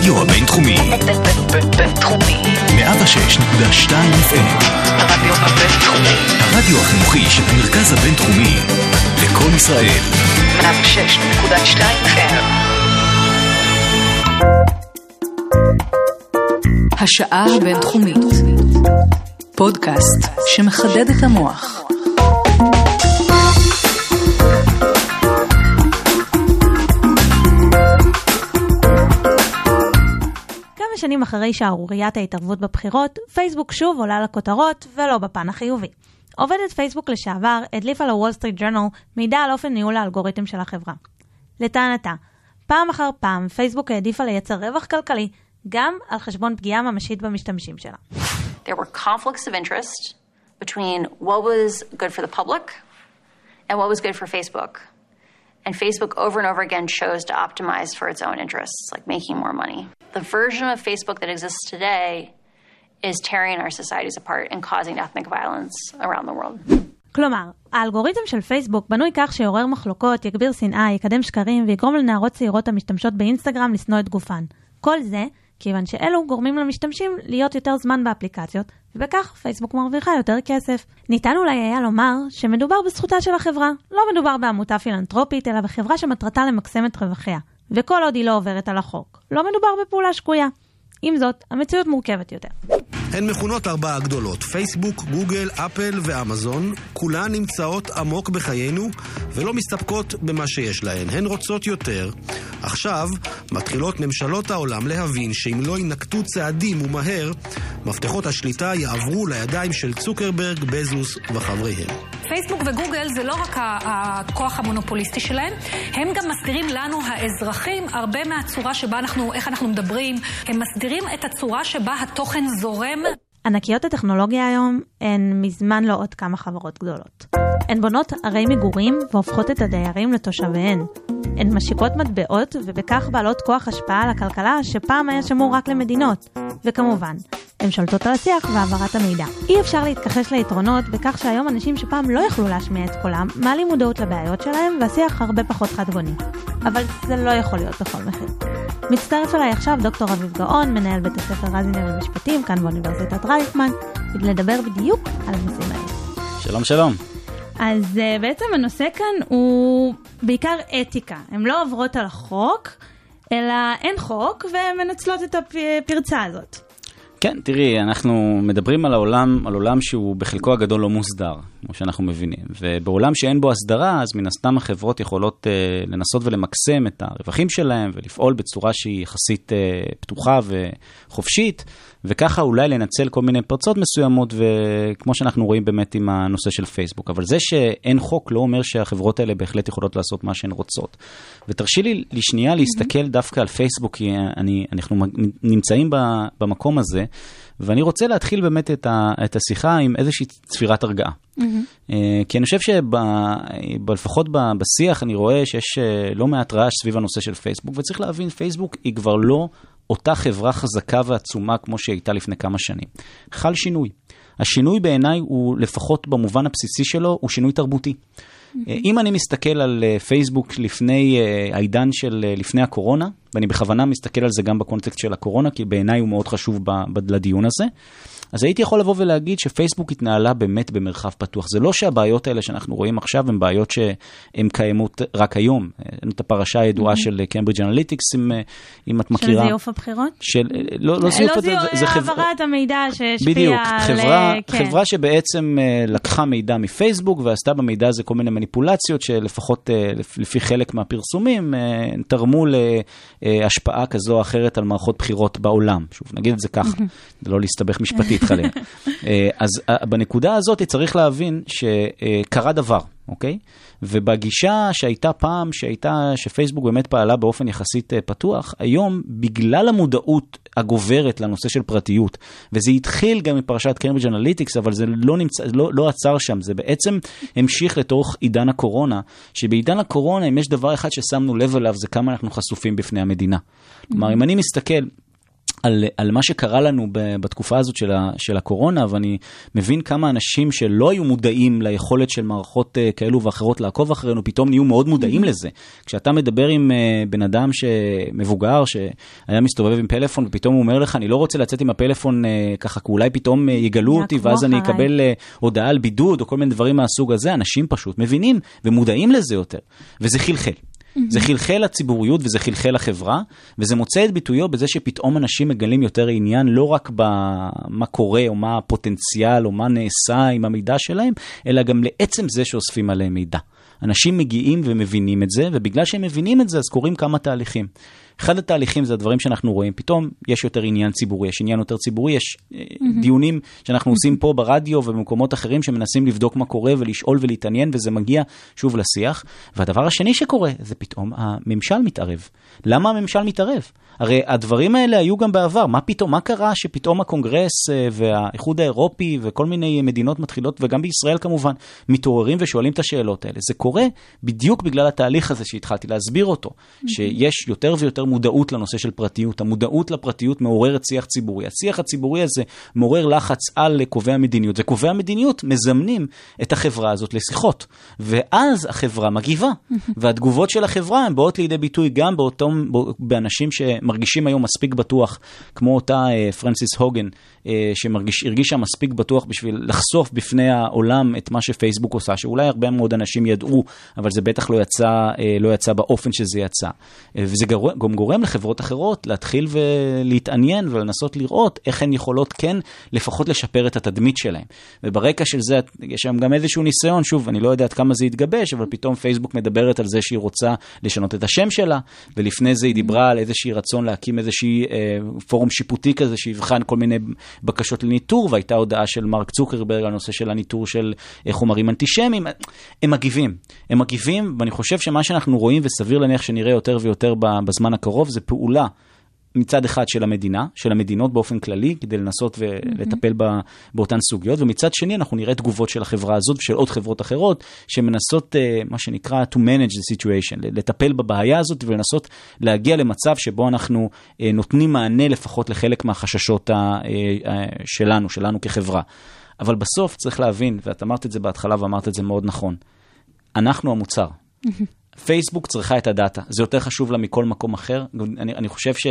הרדיו הבינתחומי. בינתחומי. 106.2 FM. הרדיו הבינתחומי. הרדיו החינוכי של המרכז הבינתחומי. לקום ישראל. 106.2 FM. השעה הבינתחומית. פודקאסט שמחדד את המוח. שנים אחרי שערוריית ההתערבות בבחירות, פייסבוק שוב עולה לכותרות, ולא בפן החיובי. עובדת פייסבוק לשעבר הדליפה לוול סטריט ג'ורנל מידע על אופן ניהול האלגוריתם של החברה. לטענתה, פעם אחר פעם פייסבוק העדיפה לייצר רווח כלכלי גם על חשבון פגיעה ממשית במשתמשים שלה. there were conflicts of interest between what was good for the public and what was good for Facebook. And Facebook over and over again chose to optimize for its own interests, like making more money. The version of Facebook that exists today is tearing our societies apart and causing ethnic violence around the world. כלומר, האלגוריתם של פייסבוק בנוי כך שיעורר מחלוקות, יגביר שנאה, יקדם שקרים ויגרום לנערות צעירות המשתמשות באינסטגרם לשנוא את גופן. כל זה כיוון שאלו גורמים למשתמשים להיות יותר זמן באפליקציות, ובכך פייסבוק מרוויחה יותר כסף. ניתן אולי היה לומר שמדובר בזכותה של החברה. לא מדובר בעמותה פילנטרופית, אלא בחברה שמטרתה למקסם את רווחיה. וכל עוד היא לא עוברת על החוק, לא מדובר בפעולה שגויה. עם זאת, המציאות מורכבת יותר. הן מכונות ארבע הגדולות, פייסבוק, גוגל, אפל ואמזון. כולן נמצאות עמוק בחיינו ולא מסתפקות במה שיש להן. הן רוצות יותר. עכשיו מתחילות ממשלות העולם להבין שאם לא ינקטו צעדים ומהר, מפתחות השליטה יעברו לידיים של צוקרברג, בזוס וחבריהם. פייסבוק וגוגל זה לא רק הכוח המונופוליסטי שלהם, הם גם מסדירים לנו, האזרחים, הרבה מהצורה שבה אנחנו, איך אנחנו מדברים, הם מסדירים את הצורה שבה התוכן זורם. ענקיות הטכנולוגיה היום הן מזמן לא עוד כמה חברות גדולות. הן בונות ערי מגורים והופכות את הדיירים לתושביהן. הן משיקות מטבעות ובכך בעלות כוח השפעה על הכלכלה שפעם היה שמור רק למדינות. וכמובן, הן שולטות על השיח והעברת המידע. אי אפשר להתכחש ליתרונות בכך שהיום אנשים שפעם לא יכלו להשמיע את קולם, מעלים מודעות לבעיות שלהם והשיח הרבה פחות חדבוני. אבל זה לא יכול להיות בכל מחיר. מצטרף אליי עכשיו דוקטור אביב גאון, מנהל בית הספר רזינר למשפטים כאן באוניברסיטת כדי לדבר בדיוק על הנושאים האלה. שלום שלום. אז uh, בעצם הנושא כאן הוא בעיקר אתיקה. הן לא עוברות על החוק, אלא אין חוק והן מנצלות את הפרצה הזאת. כן, תראי, אנחנו מדברים על העולם, על עולם שהוא בחלקו הגדול לא מוסדר, כמו שאנחנו מבינים. ובעולם שאין בו הסדרה, אז מן הסתם החברות יכולות uh, לנסות ולמקסם את הרווחים שלהם ולפעול בצורה שהיא יחסית uh, פתוחה וחופשית, וככה אולי לנצל כל מיני פרצות מסוימות, וכמו שאנחנו רואים באמת עם הנושא של פייסבוק. אבל זה שאין חוק לא אומר שהחברות האלה בהחלט יכולות לעשות מה שהן רוצות. ותרשי לי לשנייה להסתכל דווקא על פייסבוק, כי אני, אנחנו נמצאים במקום הזה. ואני רוצה להתחיל באמת את, ה, את השיחה עם איזושהי צפירת הרגעה. Mm-hmm. כי אני חושב שלפחות בשיח אני רואה שיש לא מעט רעש סביב הנושא של פייסבוק, וצריך להבין, פייסבוק היא כבר לא אותה חברה חזקה ועצומה כמו שהיא הייתה לפני כמה שנים. חל שינוי. השינוי בעיניי הוא, לפחות במובן הבסיסי שלו, הוא שינוי תרבותי. Mm-hmm. אם אני מסתכל על פייסבוק לפני העידן של לפני הקורונה, ואני בכוונה מסתכל על זה גם בקונטקסט של הקורונה, כי בעיניי הוא מאוד חשוב לדיון הזה, אז הייתי יכול לבוא ולהגיד שפייסבוק התנהלה באמת במרחב פתוח. זה לא שהבעיות האלה שאנחנו רואים עכשיו הן בעיות שהן קיימות רק היום. אין את הפרשה הידועה mm-hmm. של קיימברידג' אנליטיקס, אם, אם את מכירה. של זיוף הבחירות? של, לא, לא זיוף, לא זיוף, זה, זה חברה... העברת המידע שהשפיע בדיוק, על... חברה, כן. חברה שבעצם לקחה מידע מפייסבוק ועשתה במידע הזה כל מיני מניפולציות שלפחות לפי חלק מהפרסומים תרמו להשפעה כזו או אחרת על מערכות בחירות בעולם. שוב, נגיד את זה ככה, זה לא להסתבך משפטית. חלילה. אז בנקודה הזאת צריך להבין שקרה דבר, אוקיי? ובגישה שהייתה פעם, שהייתה, שפייסבוק באמת פעלה באופן יחסית פתוח, היום, בגלל המודעות הגוברת לנושא של פרטיות, וזה התחיל גם מפרשת קיימברידג' אנליטיקס, אבל זה לא, נמצא, לא, לא עצר שם, זה בעצם המשיך לתוך עידן הקורונה, שבעידן הקורונה, אם יש דבר אחד ששמנו לב אליו, זה כמה אנחנו חשופים בפני המדינה. כלומר, אם אני מסתכל... על, על מה שקרה לנו ב, בתקופה הזאת של, ה, של הקורונה, ואני מבין כמה אנשים שלא היו מודעים ליכולת של מערכות uh, כאלו ואחרות לעקוב אחרינו, פתאום נהיו מאוד מודעים לזה. כשאתה מדבר עם uh, בן אדם שמבוגר, שהיה מסתובב עם פלאפון, ופתאום הוא אומר לך, אני לא רוצה לצאת עם הפלאפון uh, ככה, כי אולי פתאום uh, יגלו אותי, ואז אני אחריי. אקבל uh, הודעה על בידוד, או כל מיני דברים מהסוג הזה, אנשים פשוט מבינים ומודעים לזה יותר, וזה חלחל. זה חלחל לציבוריות וזה חלחל לחברה, וזה מוצא את ביטויו בזה שפתאום אנשים מגלים יותר עניין לא רק במה קורה או מה הפוטנציאל או מה נעשה עם המידע שלהם, אלא גם לעצם זה שאוספים עליהם מידע. אנשים מגיעים ומבינים את זה, ובגלל שהם מבינים את זה אז קורים כמה תהליכים. אחד התהליכים זה הדברים שאנחנו רואים, פתאום יש יותר עניין ציבורי, יש עניין יותר ציבורי, יש אה, דיונים שאנחנו עושים פה ברדיו ובמקומות אחרים שמנסים לבדוק מה קורה ולשאול ולהתעניין, וזה מגיע שוב לשיח. והדבר השני שקורה, זה פתאום הממשל מתערב. למה הממשל מתערב? הרי הדברים האלה היו גם בעבר, מה פתאום, מה קרה שפתאום הקונגרס אה, והאיחוד האירופי וכל מיני מדינות מתחילות, וגם בישראל כמובן, מתעוררים ושואלים את השאלות האלה. זה קורה בדיוק בגלל התהליך הזה שהתחלתי להסביר אותו, שיש יותר ויותר מודעות לנושא של פרטיות. המודעות לפרטיות מעוררת שיח ציבורי. השיח הציבורי הזה מעורר לחץ על קובעי המדיניות, וקובעי המדיניות מזמנים את החברה הזאת לשיחות. ואז החברה מגיבה, והתגובות של החברה הן באות לידי ביטוי גם באותם, באנשים שמרגישים היום מספיק בטוח, כמו אותה אה, פרנסיס הוגן, אה, שהרגישה מספיק בטוח בשביל לחשוף בפני העולם את מה שפייסבוק עושה, שאולי הרבה מאוד אנשים ידעו, אבל זה בטח לא יצא, אה, לא יצא באופן שזה יצא. וזה גם גורם לחברות אחרות להתחיל ולהתעניין ולנסות לראות איך הן יכולות כן לפחות לשפר את התדמית שלהן. וברקע של זה יש שם גם איזשהו ניסיון, שוב, אני לא יודע עד כמה זה יתגבש, אבל פתאום פייסבוק מדברת על זה שהיא רוצה לשנות את השם שלה, ולפני זה היא דיברה על איזשהי רצון להקים איזשהי אה, פורום שיפוטי כזה שיבחן כל מיני בקשות לניטור, והייתה הודעה של מרק צוקרברג על נושא של הניטור של אה, חומרים אנטישמיים. הם מגיבים, הם מגיבים, ואני חושב שמה שאנחנו רואים, וסביר להניח שנראה יותר ויותר בזמן הקרוב, זה פעולה. מצד אחד של המדינה, של המדינות באופן כללי, כדי לנסות ולטפל ב, באותן סוגיות, ומצד שני אנחנו נראה תגובות של החברה הזאת ושל עוד חברות אחרות, שמנסות, אה, מה שנקרא, to manage the situation, לטפל בבעיה הזאת ולנסות להגיע למצב שבו אנחנו אה, נותנים מענה לפחות לחלק מהחששות אה, שלנו, שלנו כחברה. אבל בסוף צריך להבין, ואת אמרת את זה בהתחלה ואמרת את זה מאוד נכון, אנחנו המוצר. פייסבוק צריכה את הדאטה, זה יותר חשוב לה מכל מקום אחר. אני, אני חושב ש...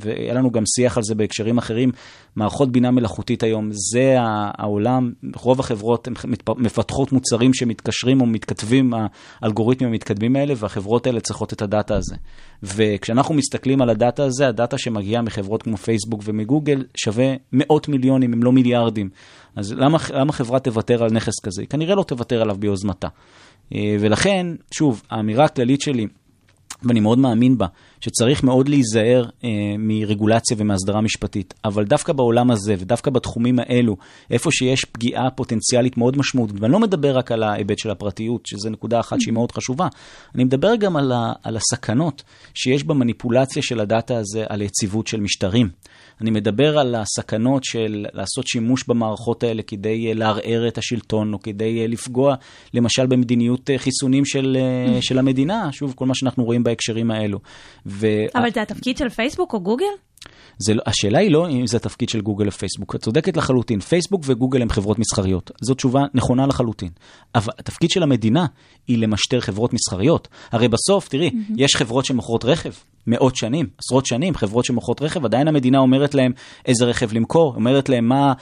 והיה לנו גם שיח על זה בהקשרים אחרים, מערכות בינה מלאכותית היום, זה העולם, רוב החברות מפתחות מוצרים שמתקשרים או מתכתבים, האלגוריתמים המתקדמים האלה, והחברות האלה צריכות את הדאטה הזה. וכשאנחנו מסתכלים על הדאטה הזה, הדאטה שמגיע מחברות כמו פייסבוק ומגוגל שווה מאות מיליונים, אם לא מיליארדים. אז למה, למה חברה תוותר על נכס כזה? היא כנראה לא תוותר עליו ביוזמתה. ולכן, שוב, האמירה הכללית שלי, ואני מאוד מאמין בה, שצריך מאוד להיזהר אה, מרגולציה ומהסדרה משפטית. אבל דווקא בעולם הזה, ודווקא בתחומים האלו, איפה שיש פגיעה פוטנציאלית מאוד משמעותית, ואני לא מדבר רק על ההיבט של הפרטיות, שזו נקודה אחת שהיא מאוד חשובה, אני מדבר גם על, ה, על הסכנות שיש במניפולציה של הדאטה הזה על יציבות של משטרים. אני מדבר על הסכנות של לעשות שימוש במערכות האלה כדי לערער את השלטון, או כדי לפגוע, למשל, במדיניות חיסונים של, של המדינה, שוב, כל מה שאנחנו רואים בהקשרים האלו. ו... אבל זה התפקיד של פייסבוק או גוגל? זה, לא- השאלה היא לא אם זה התפקיד של גוגל ופייסבוק. את צודקת לחלוטין, פייסבוק וגוגל הם חברות מסחריות. זו תשובה נכונה לחלוטין. אבל התפקיד של המדינה היא למשטר חברות מסחריות. הרי בסוף, תראי, mm-hmm. יש חברות שמוכרות רכב. מאות שנים, עשרות שנים, חברות שמוכרות רכב, עדיין המדינה אומרת להם איזה רכב למכור, אומרת להם מה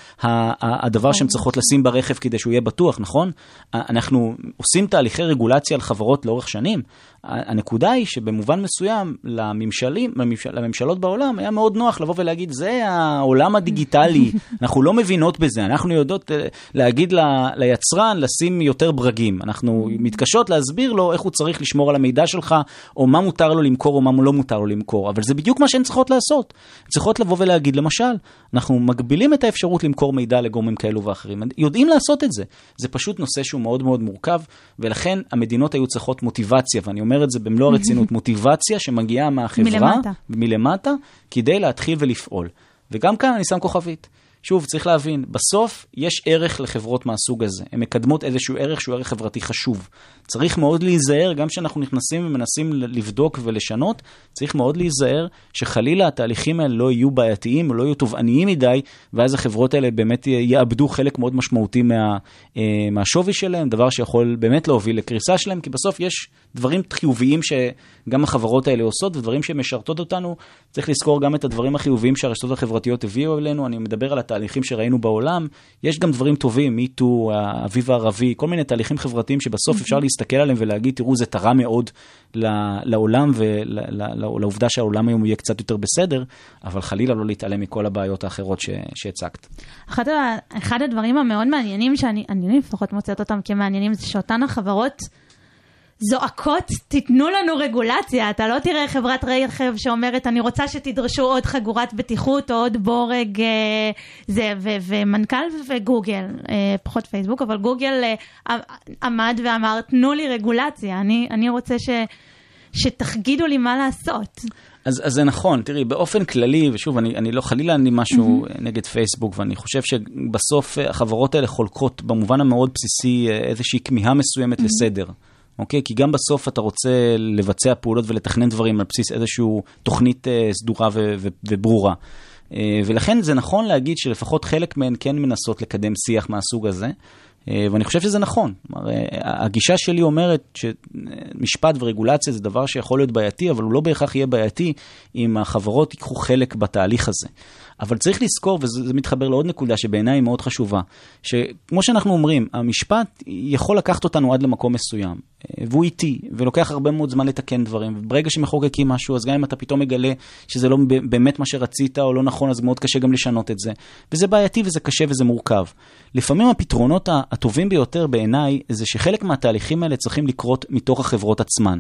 הדבר שהן צריכות לשים ברכב כדי שהוא יהיה בטוח, נכון? אנחנו עושים תהליכי רגולציה על חברות לאורך שנים. הנקודה היא שבמובן מסוים לממשלים, לממשל, לממשלות בעולם היה מאוד נוח לבוא ולהגיד, זה העולם הדיגיטלי, אנחנו לא מבינות בזה, אנחנו יודעות להגיד ל, ליצרן לשים יותר ברגים, אנחנו מתקשות להסביר לו איך הוא צריך לשמור על המידע שלך, או מה מותר לו למכור או מה לא מותר לו למכור, אבל זה בדיוק מה שהן צריכות לעשות. צריכות לבוא ולהגיד, למשל, אנחנו מגבילים את האפשרות למכור מידע לגורמים כאלו ואחרים, יודעים לעשות את זה. זה פשוט נושא שהוא מאוד מאוד מורכב, ולכן המדינות היו צריכות מוטיבציה, ואני אומר את זה במלוא הרצינות, מוטיבציה שמגיעה מהחברה, מלמטה. מלמטה, כדי להתחיל ולפעול. וגם כאן אני שם כוכבית. שוב, צריך להבין, בסוף יש ערך לחברות מהסוג הזה. הן מקדמות איזשהו ערך שהוא ערך חברתי חשוב. צריך מאוד להיזהר, גם כשאנחנו נכנסים ומנסים לבדוק ולשנות, צריך מאוד להיזהר שחלילה התהליכים האלה לא יהיו בעייתיים, לא יהיו תובעניים מדי, ואז החברות האלה באמת יאבדו חלק מאוד משמעותי מה, אה, מהשווי שלהם, דבר שיכול באמת להוביל לקריסה שלהם, כי בסוף יש דברים חיוביים שגם החברות האלה עושות, ודברים שמשרתות אותנו. צריך לזכור גם את הדברים החיוביים שהרשתות החברתיות הביאו אלינו. אני מדבר על התהליכים שראינו בעולם. יש גם דברים טובים, מיטו, האביב הערבי, כל מיני תהליכים חברתיים שבסוף אפשר להסתכל עליהם ולהגיד, תראו, זה תרם מאוד לעולם ולעובדה שהעולם היום יהיה קצת יותר בסדר, אבל חלילה לא להתעלם מכל הבעיות האחרות שהצגת. אחד, אחד הדברים המאוד מעניינים, שאני לפחות מוצאת אותם כמעניינים, זה שאותן החברות... זועקות, תיתנו לנו רגולציה. אתה לא תראה חברת רכב שאומרת, אני רוצה שתדרשו עוד חגורת בטיחות או עוד בורג, אה, זה, ו, ומנכ"ל וגוגל, אה, פחות פייסבוק, אבל גוגל אה, עמד ואמר, תנו לי רגולציה, אני, אני רוצה ש, שתגידו לי מה לעשות. אז, אז זה נכון, תראי, באופן כללי, ושוב, אני, אני לא, חלילה לי משהו mm-hmm. נגד פייסבוק, ואני חושב שבסוף החברות האלה חולקות במובן המאוד בסיסי איזושהי כמיהה מסוימת mm-hmm. לסדר. אוקיי? כי גם בסוף אתה רוצה לבצע פעולות ולתכנן דברים על בסיס איזושהי תוכנית אה, סדורה וברורה. אה, ולכן זה נכון להגיד שלפחות חלק מהן כן מנסות לקדם שיח מהסוג הזה. אה, ואני חושב שזה נכון. כלומר, הגישה שלי אומרת שמשפט ורגולציה זה דבר שיכול להיות בעייתי, אבל הוא לא בהכרח יהיה בעייתי אם החברות ייקחו חלק בתהליך הזה. אבל צריך לזכור, וזה מתחבר לעוד נקודה שבעיניי היא מאוד חשובה, שכמו שאנחנו אומרים, המשפט יכול לקחת אותנו עד למקום מסוים, והוא איטי, ולוקח הרבה מאוד זמן לתקן דברים, וברגע שמחוקקים משהו, אז גם אם אתה פתאום מגלה שזה לא באמת מה שרצית או לא נכון, אז מאוד קשה גם לשנות את זה. וזה בעייתי וזה קשה וזה מורכב. לפעמים הפתרונות הטובים ביותר בעיניי, זה שחלק מהתהליכים האלה צריכים לקרות מתוך החברות עצמן.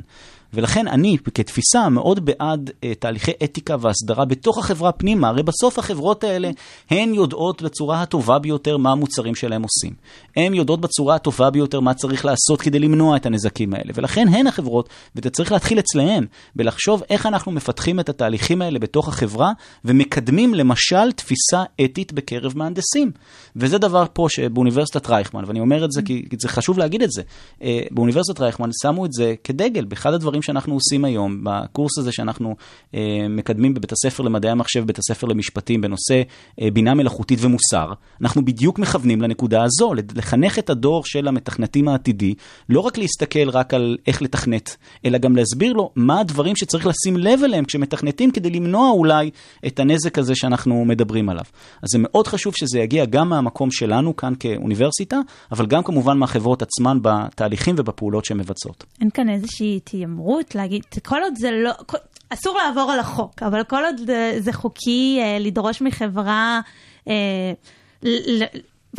ולכן אני, כתפיסה, מאוד בעד uh, תהליכי אתיקה והסדרה בתוך החברה פנימה. הרי בסוף החברות האלה, הן יודעות בצורה הטובה ביותר מה המוצרים שלהם עושים. הן יודעות בצורה הטובה ביותר מה צריך לעשות כדי למנוע את הנזקים האלה. ולכן הן החברות, ואתה צריך להתחיל אצלהן, בלחשוב איך אנחנו מפתחים את התהליכים האלה בתוך החברה, ומקדמים למשל תפיסה אתית בקרב מהנדסים. וזה דבר פה שבאוניברסיטת רייכמן, ואני אומר את זה כי זה חשוב להגיד את זה, uh, באוניברסיטת רייכמן שמו את זה כדגל, באחד הדברים שאנחנו עושים היום, בקורס הזה שאנחנו אה, מקדמים בבית הספר למדעי המחשב, בבית הספר למשפטים, בנושא אה, בינה מלאכותית ומוסר, אנחנו בדיוק מכוונים לנקודה הזו, לחנך את הדור של המתכנתים העתידי, לא רק להסתכל רק על איך לתכנת, אלא גם להסביר לו מה הדברים שצריך לשים לב אליהם כשמתכנתים, כדי למנוע אולי את הנזק הזה שאנחנו מדברים עליו. אז זה מאוד חשוב שזה יגיע גם מהמקום שלנו כאן כאוניברסיטה, אבל גם כמובן מהחברות עצמן בתהליכים ובפעולות שהן מבצעות. אין כאן איזושהי תיימרות. אפשרות להגיד, כל עוד זה לא, כל, אסור לעבור על החוק, אבל כל עוד זה חוקי אה, לדרוש מחברה, אה,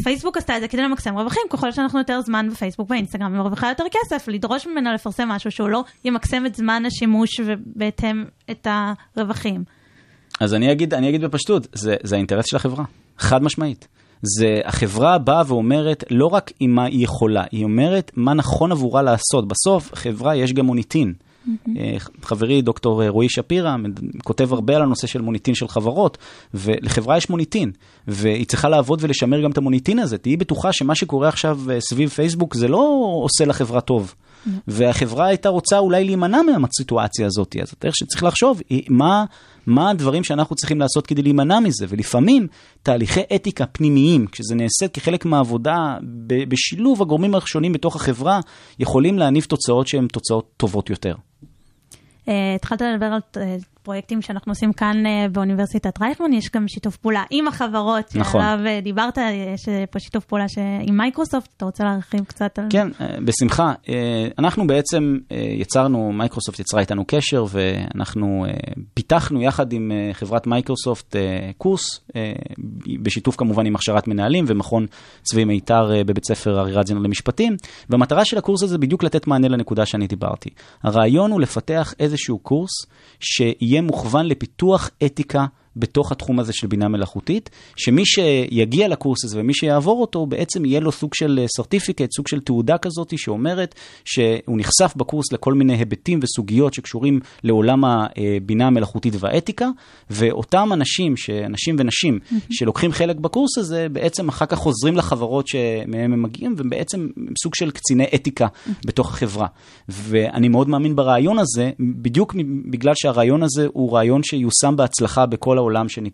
פייסבוק עשתה את זה כדי למקסם רווחים, ככל שאנחנו יותר זמן בפייסבוק ואינסטגרם ומרוויחה יותר כסף, לדרוש ממנה לפרסם משהו שהוא לא ימקסם את זמן השימוש ובהתאם את הרווחים. אז אני אגיד, אני אגיד בפשטות, זה, זה האינטרס של החברה, חד משמעית. זה החברה באה ואומרת לא רק עם מה היא יכולה, היא אומרת מה נכון עבורה לעשות. בסוף, חברה יש גם מוניטין. אה, חברי דוקטור רועי שפירא כותב הרבה על הנושא של מוניטין של חברות, ולחברה יש מוניטין, והיא צריכה לעבוד ולשמר גם את המוניטין הזה. תהיי בטוחה שמה שקורה עכשיו אה, סביב פייסבוק זה לא עושה לחברה טוב. והחברה הייתה רוצה אולי להימנע מהסיטואציה הזאת. אז הדרך שצריך לחשוב מה, מה הדברים שאנחנו צריכים לעשות כדי להימנע מזה. ולפעמים תהליכי אתיקה פנימיים, כשזה נעשה כחלק מהעבודה בשילוב הגורמים השונים בתוך החברה, יכולים להניב תוצאות שהן תוצאות טובות יותר. אה, התחלת לדבר על אה, פרויקטים שאנחנו עושים כאן אה, באוניברסיטת רייכמן, יש גם שיתוף פעולה עם החברות נכון. שעליו דיברת, יש פה שיתוף פעולה עם מייקרוסופט, אתה רוצה להרחיב קצת על... כן, בשמחה. אנחנו בעצם יצרנו, מייקרוסופט יצרה איתנו קשר, ואנחנו פיתחנו יחד עם חברת מייקרוסופט קורס, בשיתוף כמובן עם הכשרת מנהלים ומכון צבי מיתר בבית ספר ארי רזינר למשפטים, והמטרה של הקורס הזה בדיוק לתת מענה לנקודה שאני דיברתי. הרעיון הוא לפתח איזשהו קורס שיהיה מוכוון לפיתוח אתיקה בתוך התחום הזה של בינה מלאכותית, שמי שיגיע לקורס הזה ומי שיעבור אותו, בעצם יהיה לו סוג של סרטיפיקט, סוג של תעודה כזאת שאומרת שהוא נחשף בקורס לכל מיני היבטים וסוגיות שקשורים לעולם הבינה המלאכותית והאתיקה, ואותם אנשים, אנשים ונשים mm-hmm. שלוקחים חלק בקורס הזה, בעצם אחר כך חוזרים לחברות שמהם הם מגיעים, והם בעצם סוג של קציני אתיקה mm-hmm. בתוך החברה. ואני מאוד מאמין ברעיון הזה, בדיוק בגלל שהרעיון הזה הוא רעיון שיושם בהצלחה בכל העולם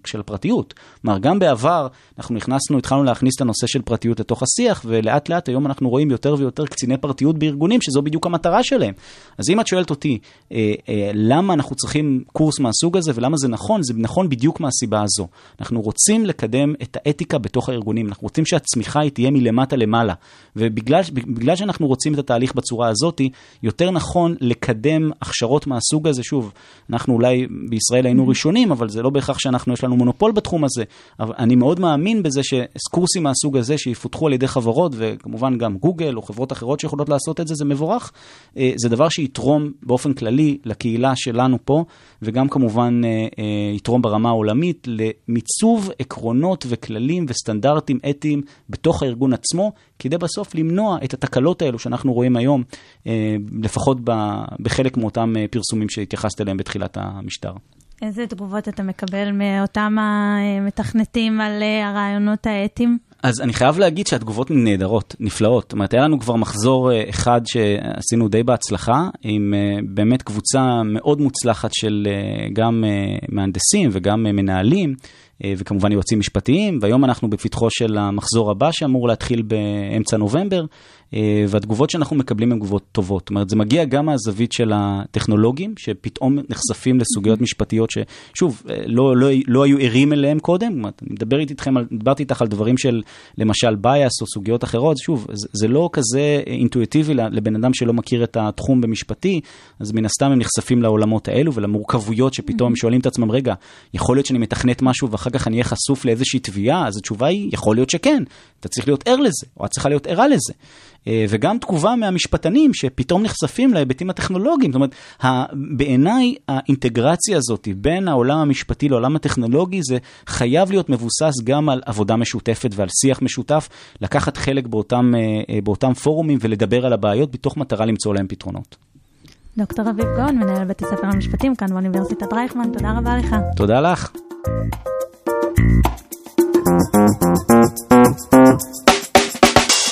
של הפרטיות. כלומר, גם בעבר אנחנו נכנסנו, התחלנו להכניס את הנושא של פרטיות לתוך השיח, ולאט לאט היום אנחנו רואים יותר ויותר קציני פרטיות בארגונים, שזו בדיוק המטרה שלהם. אז אם את שואלת אותי, אה, אה, למה אנחנו צריכים קורס מהסוג הזה ולמה זה נכון, זה נכון בדיוק מהסיבה הזו. אנחנו רוצים לקדם את האתיקה בתוך הארגונים, אנחנו רוצים שהצמיחה היא תהיה מלמטה למעלה. ובגלל שאנחנו רוצים את התהליך בצורה הזאת, יותר נכון לקדם הכשרות מהסוג הזה. שוב, אנחנו אולי בישראל היינו ראשונים, אבל זה לא בהכרח שאנחנו, יש לנו מונופול בתחום הזה. אבל אני מאוד מאמין בזה שקורסים מהסוג הזה שיפותחו על ידי חברות, וכמובן גם גוגל או חברות אחרות שיכולות לעשות את זה, זה מבורך. אה, זה דבר שיתרום באופן כללי לקהילה שלנו פה, וגם כמובן אה, אה, יתרום ברמה העולמית למיצוב עקרונות וכללים וסטנדרטים אתיים בתוך הארגון עצמו, כדי בסוף למנוע את התקלות האלו שאנחנו רואים היום, לפחות בחלק מאותם פרסומים שהתייחסת אליהם בתחילת המשטר. איזה תגובות אתה מקבל מאותם המתכנתים על הרעיונות האתיים? אז אני חייב להגיד שהתגובות נהדרות, נפלאות. זאת אומרת, היה לנו כבר מחזור אה, אחד שעשינו די בהצלחה, עם אה, באמת קבוצה מאוד מוצלחת של אה, גם מהנדסים וגם מנהלים. וכמובן יועצים משפטיים, והיום אנחנו בפתחו של המחזור הבא שאמור להתחיל באמצע נובמבר, אה, והתגובות שאנחנו מקבלים הן תגובות טובות. זאת אומרת, זה מגיע גם מהזווית של הטכנולוגים, שפתאום נחשפים לסוגיות משפטיות ששוב, אה, לא, לא, לא היו ערים אליהם קודם. אני מדבר איתכם, דיברתי איתך על דברים של למשל בייס או סוגיות אחרות, שוב, זה, זה לא כזה אינטואיטיבי לבן אדם שלא מכיר את התחום במשפטי, אז מן הסתם הם נחשפים לעולמות האלו ולמורכבויות שפתאום הם שואלים את עצמם, רגע, יכול להיות שאני מתכנת משהו ואחר כך אני אהיה חשוף לאיזושהי תביעה? אז התשובה היא, יכול להיות שכן. אתה צריך להיות ער לזה, או את צריכה להיות ערה לזה. אה, וגם תגובה מהמשפטנים שפתאום נחשפים להיבטים הטכנולוגיים. זאת אומרת, בעיניי האינטגרציה הזאת בין העולם המשפטי לעולם הטכנולוגי זה חייב להיות מבוסס גם על עבודה משותפת ועל שיח משותף, לקחת חלק באותם, אה, אה, באותם פורומים ולדבר על הבעיות בתוך מטרה למצוא להם פתרונות. דוקטור אביב גאון, מנהל בית הספר למשפטים כאן באוניברסיטת רייכמן, תודה רבה לך. תודה לך. thank you